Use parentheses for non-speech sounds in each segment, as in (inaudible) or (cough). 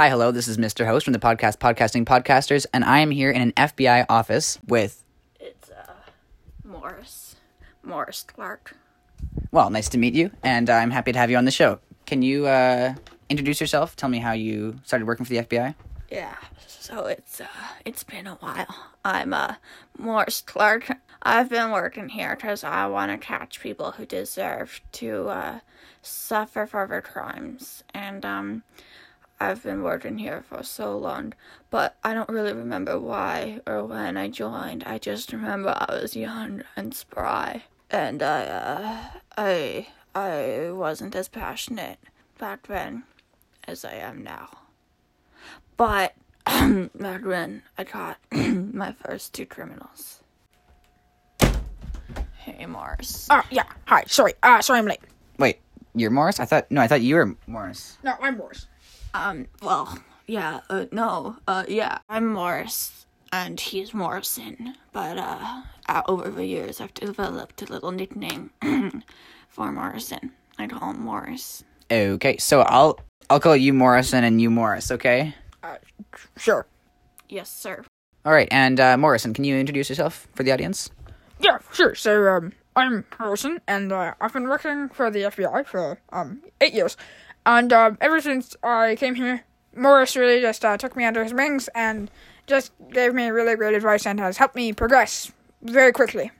Hi, hello. This is Mr. Host from the podcast Podcasting Podcasters, and I am here in an FBI office with, It's uh Morris. Morris Clarke. well, nice to meet you, and I'm happy to have you on the show. Can you uh, introduce yourself? Tell me how you started working for the FBI. Yeah. So it's uh it's been a while. I'm uh Morris Clarke. I've been working here because I want to catch people who deserve to uh suffer for their crimes. And um I've been working here for so long, but I don't really remember why or when I joined. I just remember I was young and spry, and I uh I I wasn't as passionate back then as I am now. But (clears throat) back then, I caught (clears throat) my first two criminals. Hey, Morris. Uh, yeah. Hi. Sorry. Uh, sorry I'm late. Wait, you're Morris? I thought no, I thought you were Morris. No, I'm Morris. Um, well, yeah, uh, no, uh, yeah. I'm Morris, and he's Morrison. But, uh, over the years, I've developed a little nickname (clears throat) for Morrison. I call him Morris. Okay, so I'll I'll call you Morrison and you Morris. Okay. Uh, sure. Yes, sir. All right, and uh, Morrison, can you introduce yourself for the audience? Yeah, sure. So, um, I'm Morrison, and uh, I've been working for the FBI for um eight years, and um, ever since I came here, Morris really just uh, took me under his wings and just gave me really great advice and has helped me progress very quickly.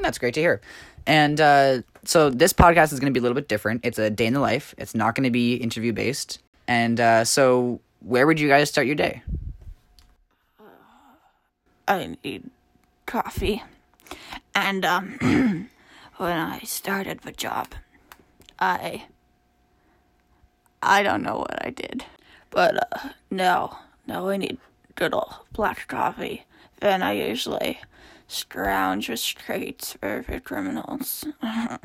That's great to hear. And uh, so this podcast is going to be a little bit different. It's a day in the life. It's not going to be interview based. And uh, so, where would you guys start your day? I need coffee. And, um, (clears throat) when I started the job, I. I don't know what I did. But, uh, no. No, I need good old black coffee. Then I usually scrounge the streets for the criminals. (laughs)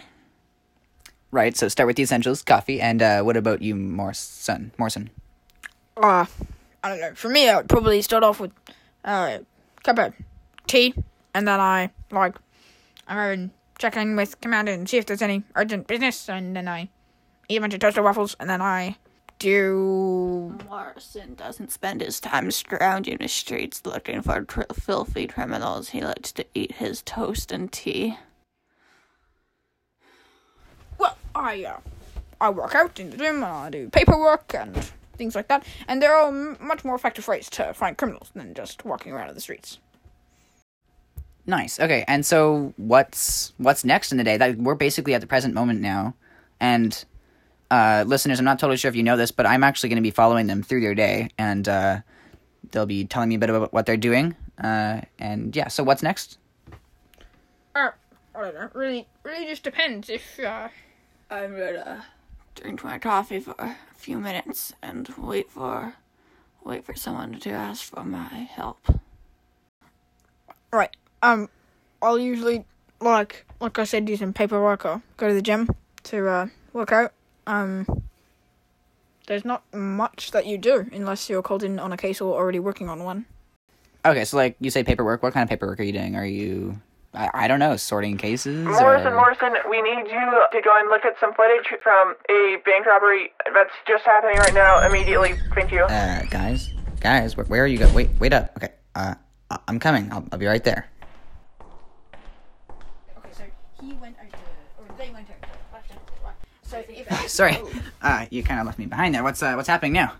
Right. So start with the essentials, coffee, and uh, what about you, Morrison? Morrison. Uh, I don't know. For me, I would probably start off with uh, a cup of tea, and then I like I'm check in with commander and see if there's any urgent business, and then I eat a bunch of toaster waffles, and then I do Morrison doesn't spend his time scrounging the streets looking for tr- filthy criminals. He likes to eat his toast and tea. well, I uh, I work out in the gym, and I do paperwork and things like that, and there are m- much more effective ways to find criminals than just walking around in the streets. Nice. Okay. And so, what's what's next in the day? That we're basically at the present moment now, and uh, listeners, I'm not totally sure if you know this, but I'm actually going to be following them through their day, and uh, they'll be telling me a bit about what they're doing. Uh, and yeah. So, what's next? Uh, I don't know. Really, really just depends if uh. I'm gonna drink my coffee for a few minutes and wait for wait for someone to ask for my help. Right. Um, I'll usually like like I said, do some paperwork or go to the gym to uh work out. Um, there's not much that you do unless you're called in on a case or already working on one. Okay. So, like you say, paperwork. What kind of paperwork are you doing? Are you I, I don't know, sorting cases. Morrison, or- Morrison, we need you to go and look at some footage from a bank robbery that's just happening right now immediately. Thank you. Uh, guys, guys, where, where are you? going? wait, wait up. Okay, uh, I- I'm coming. I'll, I'll be right there. Okay, so he went out, or they went out. So if (laughs) Sorry, uh, you kind of left me behind there. What's uh, what's happening now?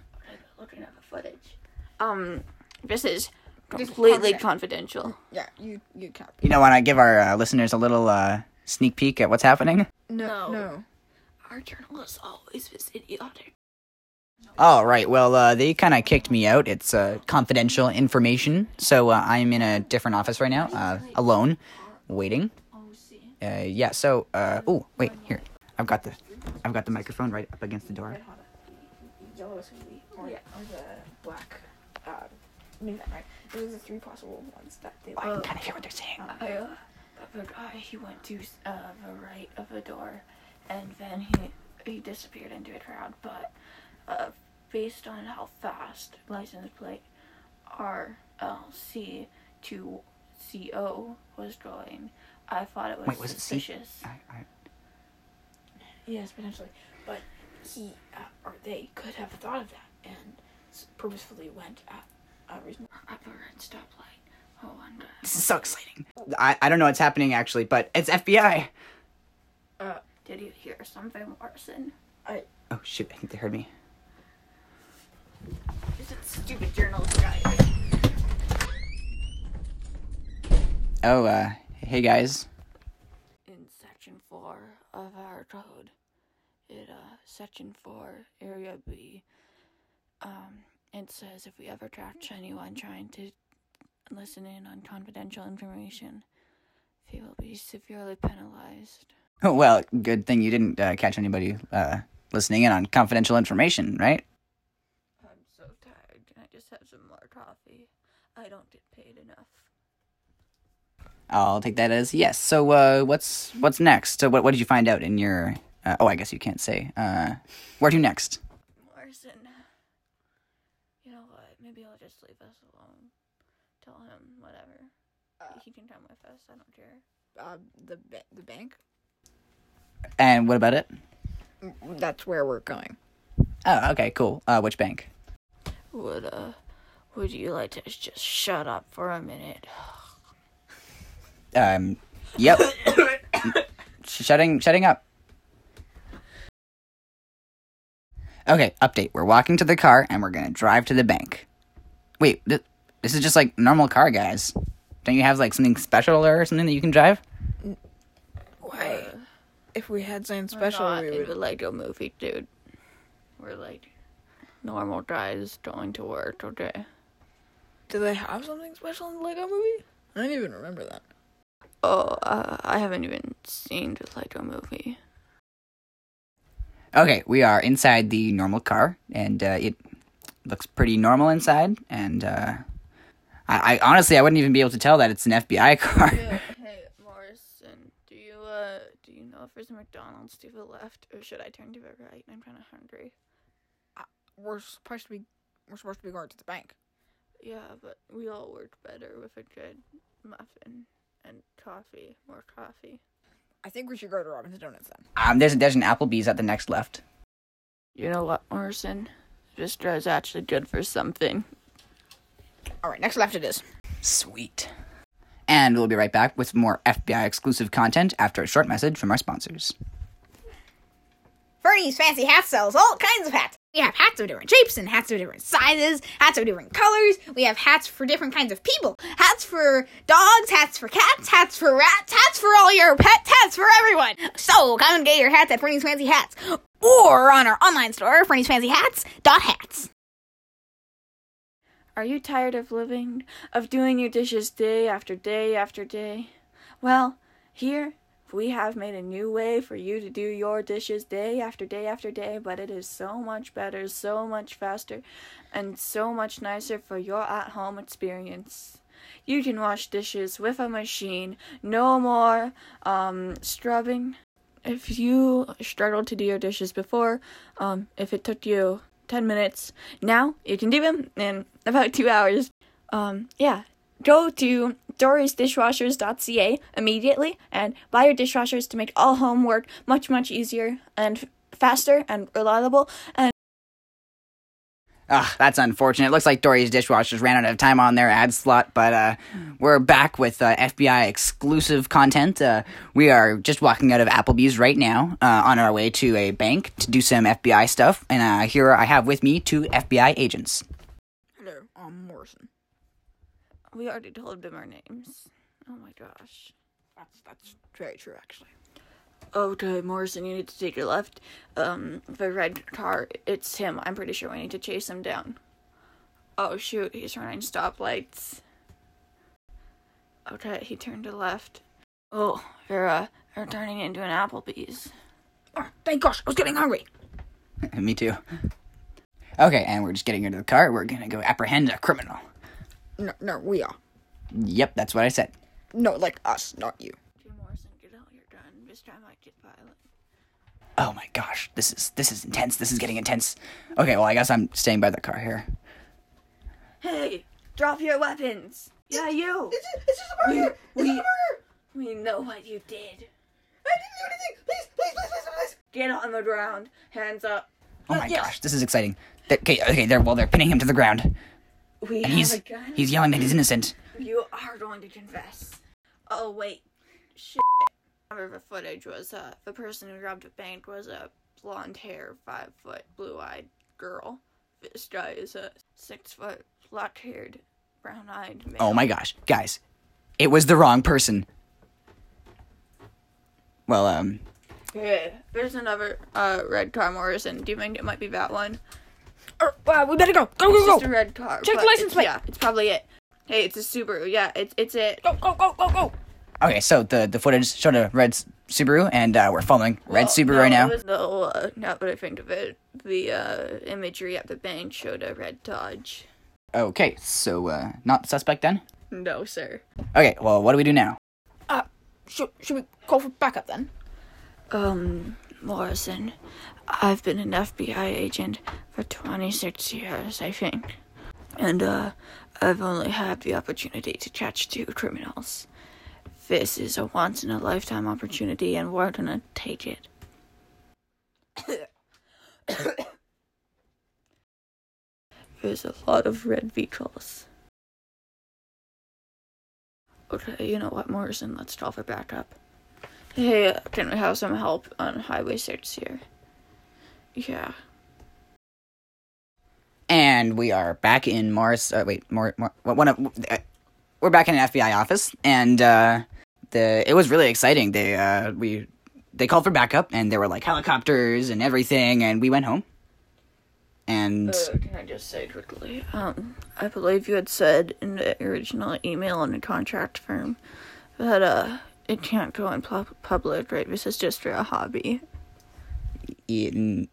Looking at the footage. Um, this is completely confidential. confidential. yeah, you you can't. You know, want to give our uh, listeners a little uh, sneak peek at what's happening? No, No. no. Our journalists always this idiotic. Oh, right. Well, uh, they kind of kicked me out. It's uh, confidential information. So uh, I'm in a different office right now, uh, alone, waiting. Uh, yeah. So, uh, oh, wait, here. I've got the, I've got the microphone right up against the door. Yellow is gonna be or, yeah, or the black. Uh, knew that right. Those are the three possible ones that they. I can kind of hear what they're saying. I, uh, the guy he went to uh, the right of the door, and then he he disappeared into a crowd. But uh, based on how fast license plate RLC to CO was going, I thought it was Wait, was it C? suspicious. I, I, Yes, potentially, but he uh, or they could have thought of that, and purposefully went at a reasonable at a red stoplight. Oh, and uh, This is so exciting. I, I don't know what's happening actually, but it's FBI. uh, did you hear something, Larson? Oh shoot, I think they heard me. Is it stupid journalist guy? Oh, uh, hey guys. In section four of our code, it uh, section four, area B. Um, it says if we ever catch anyone trying to listen in on confidential information, they will be severely penalized. Oh, well, good thing you didn't uh, catch anybody uh, listening in on confidential information, right? I'm so tired. Can I just have some more coffee? I don't get paid enough. I'll take that as yes. So, uh, what's what's next? So, what what did you find out in your? Uh, oh, I guess you can't say. Uh, where to next? Morrison, you know what? Maybe I'll just leave us alone. Tell him whatever. he can come with us. I don't care. Uh, the ba- the bank. And what about it? That's where we're going. Oh, okay, cool. Uh, which bank? Would uh, would you like to just shut up for a minute? Um, yep. (coughs) shutting shutting up. Okay, update. We're walking to the car and we're gonna drive to the bank. Wait, th- this is just like normal car, guys. Don't you have like something special or something that you can drive? Why? if we had something We're special, not we in would. the Lego movie, dude. We're like normal guys going to work. Okay. Do they have something special in the Lego movie? I don't even remember that. Oh, uh, I haven't even seen the Lego movie. Okay, we are inside the normal car, and uh, it looks pretty normal inside. And uh, I, I honestly, I wouldn't even be able to tell that it's an FBI (laughs) car. hey, Morrison, do you uh, do you know if there's a McDonald's to the left, or should I turn to the right? I'm kind of hungry. We're supposed to be. We're supposed to be going to the bank. Yeah, but we all work better with a good muffin and coffee. More coffee. I think we should go to Robin's Donuts then. Um, there's there's an Applebee's at the next left. You know what, Morrison? This is actually good for something. All right, next left it is. Sweet. And we'll be right back with more FBI exclusive content after a short message from our sponsors. Fernie's Fancy Hat sells all kinds of hats. We have hats of different shapes and hats of different sizes, hats of different colors. We have hats for different kinds of people. Hats for dogs, hats for cats, hats for rats, hats for all your pets, hats for everyone. So come and get your hats at Fernie's Fancy Hats or on our online store, Fernie's Fancy Hats. Dot hats. Are you tired of living, of doing your dishes day after day after day? Well, here we have made a new way for you to do your dishes day after day after day, but it is so much better, so much faster, and so much nicer for your at home experience. You can wash dishes with a machine, no more um, scrubbing. If you struggled to do your dishes before, um, if it took you 10 minutes. Now you can do them in about two hours. Um, yeah. Go to dorysdishwashers.ca immediately and buy your dishwashers to make all home work much, much easier and faster and reliable. And Ah, that's unfortunate. Looks like Dory's dishwashers ran out of time on their ad slot, but uh, we're back with uh, FBI exclusive content. Uh, we are just walking out of Applebee's right now uh, on our way to a bank to do some FBI stuff. And uh, here I have with me two FBI agents. Hello, I'm Morrison. We already told them our names. Oh my gosh. That's that's very true, actually. Okay, Morrison, you need to take your left. Um, the red car, it's him. I'm pretty sure we need to chase him down. Oh shoot, he's running stoplights. Okay, he turned to left. Oh, they're, uh, they're turning into an Applebee's. Oh, thank gosh, I was getting hungry. (laughs) me too. Okay, and we're just getting into the car. We're gonna go apprehend a criminal. No, no, we are. Yep, that's what I said. No, like us, not you. Okay, Morrison, get out your gun. This time might get violent. Oh my gosh, this is this is intense. This is getting intense. Okay, well I guess I'm staying by the car here. Hey, drop your weapons! Yeah, you! It's, it's just a burger. We- it's we- a burger. We know what you did. I didn't do anything. Please, please, please, please, please. Get on the ground. Hands up. Oh uh, my yes. gosh, this is exciting. They're- Okay, okay, they're well, they're pinning him to the ground, We and have he's a gun. he's yelling that he's innocent. You are going to confess. Oh wait, shit. Remember the footage was uh the person who robbed a bank was a blonde hair, five foot, blue eyed girl. This guy is a six foot, black haired, brown eyed male. Oh my gosh, guys, it was the wrong person. Well, um, Yeah, there's another uh red car Morrison. Do you think it might be that one? Er, uh, we better go. Go, It's go, just go. a red car. Check the license plate. Yeah, it's probably it. Hey, it's a Subaru. Yeah, it's it's it. Go, go, go, go, go. okay, so the the footage showed a red Subaru, and uh, we're following red Well, Subaru no, right now. it was- No, uh, now that I think of it, the uh, imagery at the bank showed a red Dodge. Okay, so uh, not the suspect then. No, sir. Okay, well, what do we do now? Uh, should, should we call for backup then? Um, Morrison, I've been an FBI agent for 26 years, I think. And, uh, I've only had the opportunity to catch two criminals. This is a once in a lifetime opportunity, and we're gonna take it. (coughs) There's a lot of red vehicles. Okay, you know what, Morrison, let's call for backup. Hey, can we have some help on Highway 6 here? Yeah. And we are back in Morris. Uh, wait, more, more. One of uh, we're back in an FBI office, and uh, the it was really exciting. They uh, we they called for backup, and there were like helicopters and everything, and we went home. And Uh, can I just say quickly? Um, I believe you had said in the original email on the contract firm that, uh, it can't go in pub- public, right? This is just for a hobby. y- n-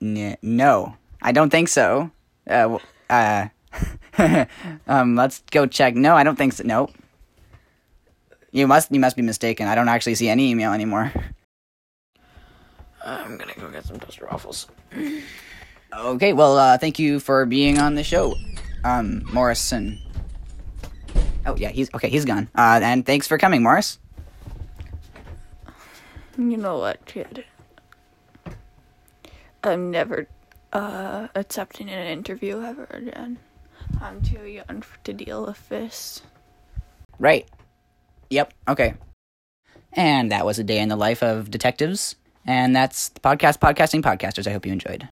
n- no, I don't think so. Uh, uh, (laughs) um, let's go check. No, I don't think so. Nope. You must you must be mistaken. I don't actually see any email anymore. I'm gonna go get some toaster waffles. Okay, well, uh, thank you for being on the show, um, Morrison. Oh yeah, he's okay. He's gone. Uh, and thanks for coming, Morris. You know what, kid? I'm never, uh, accepting an interview ever again. I'm too young to deal with this. Right. Yep. Okay. And that was a day in the life of detectives. And that's the podcast, podcasting podcasters. I hope you enjoyed.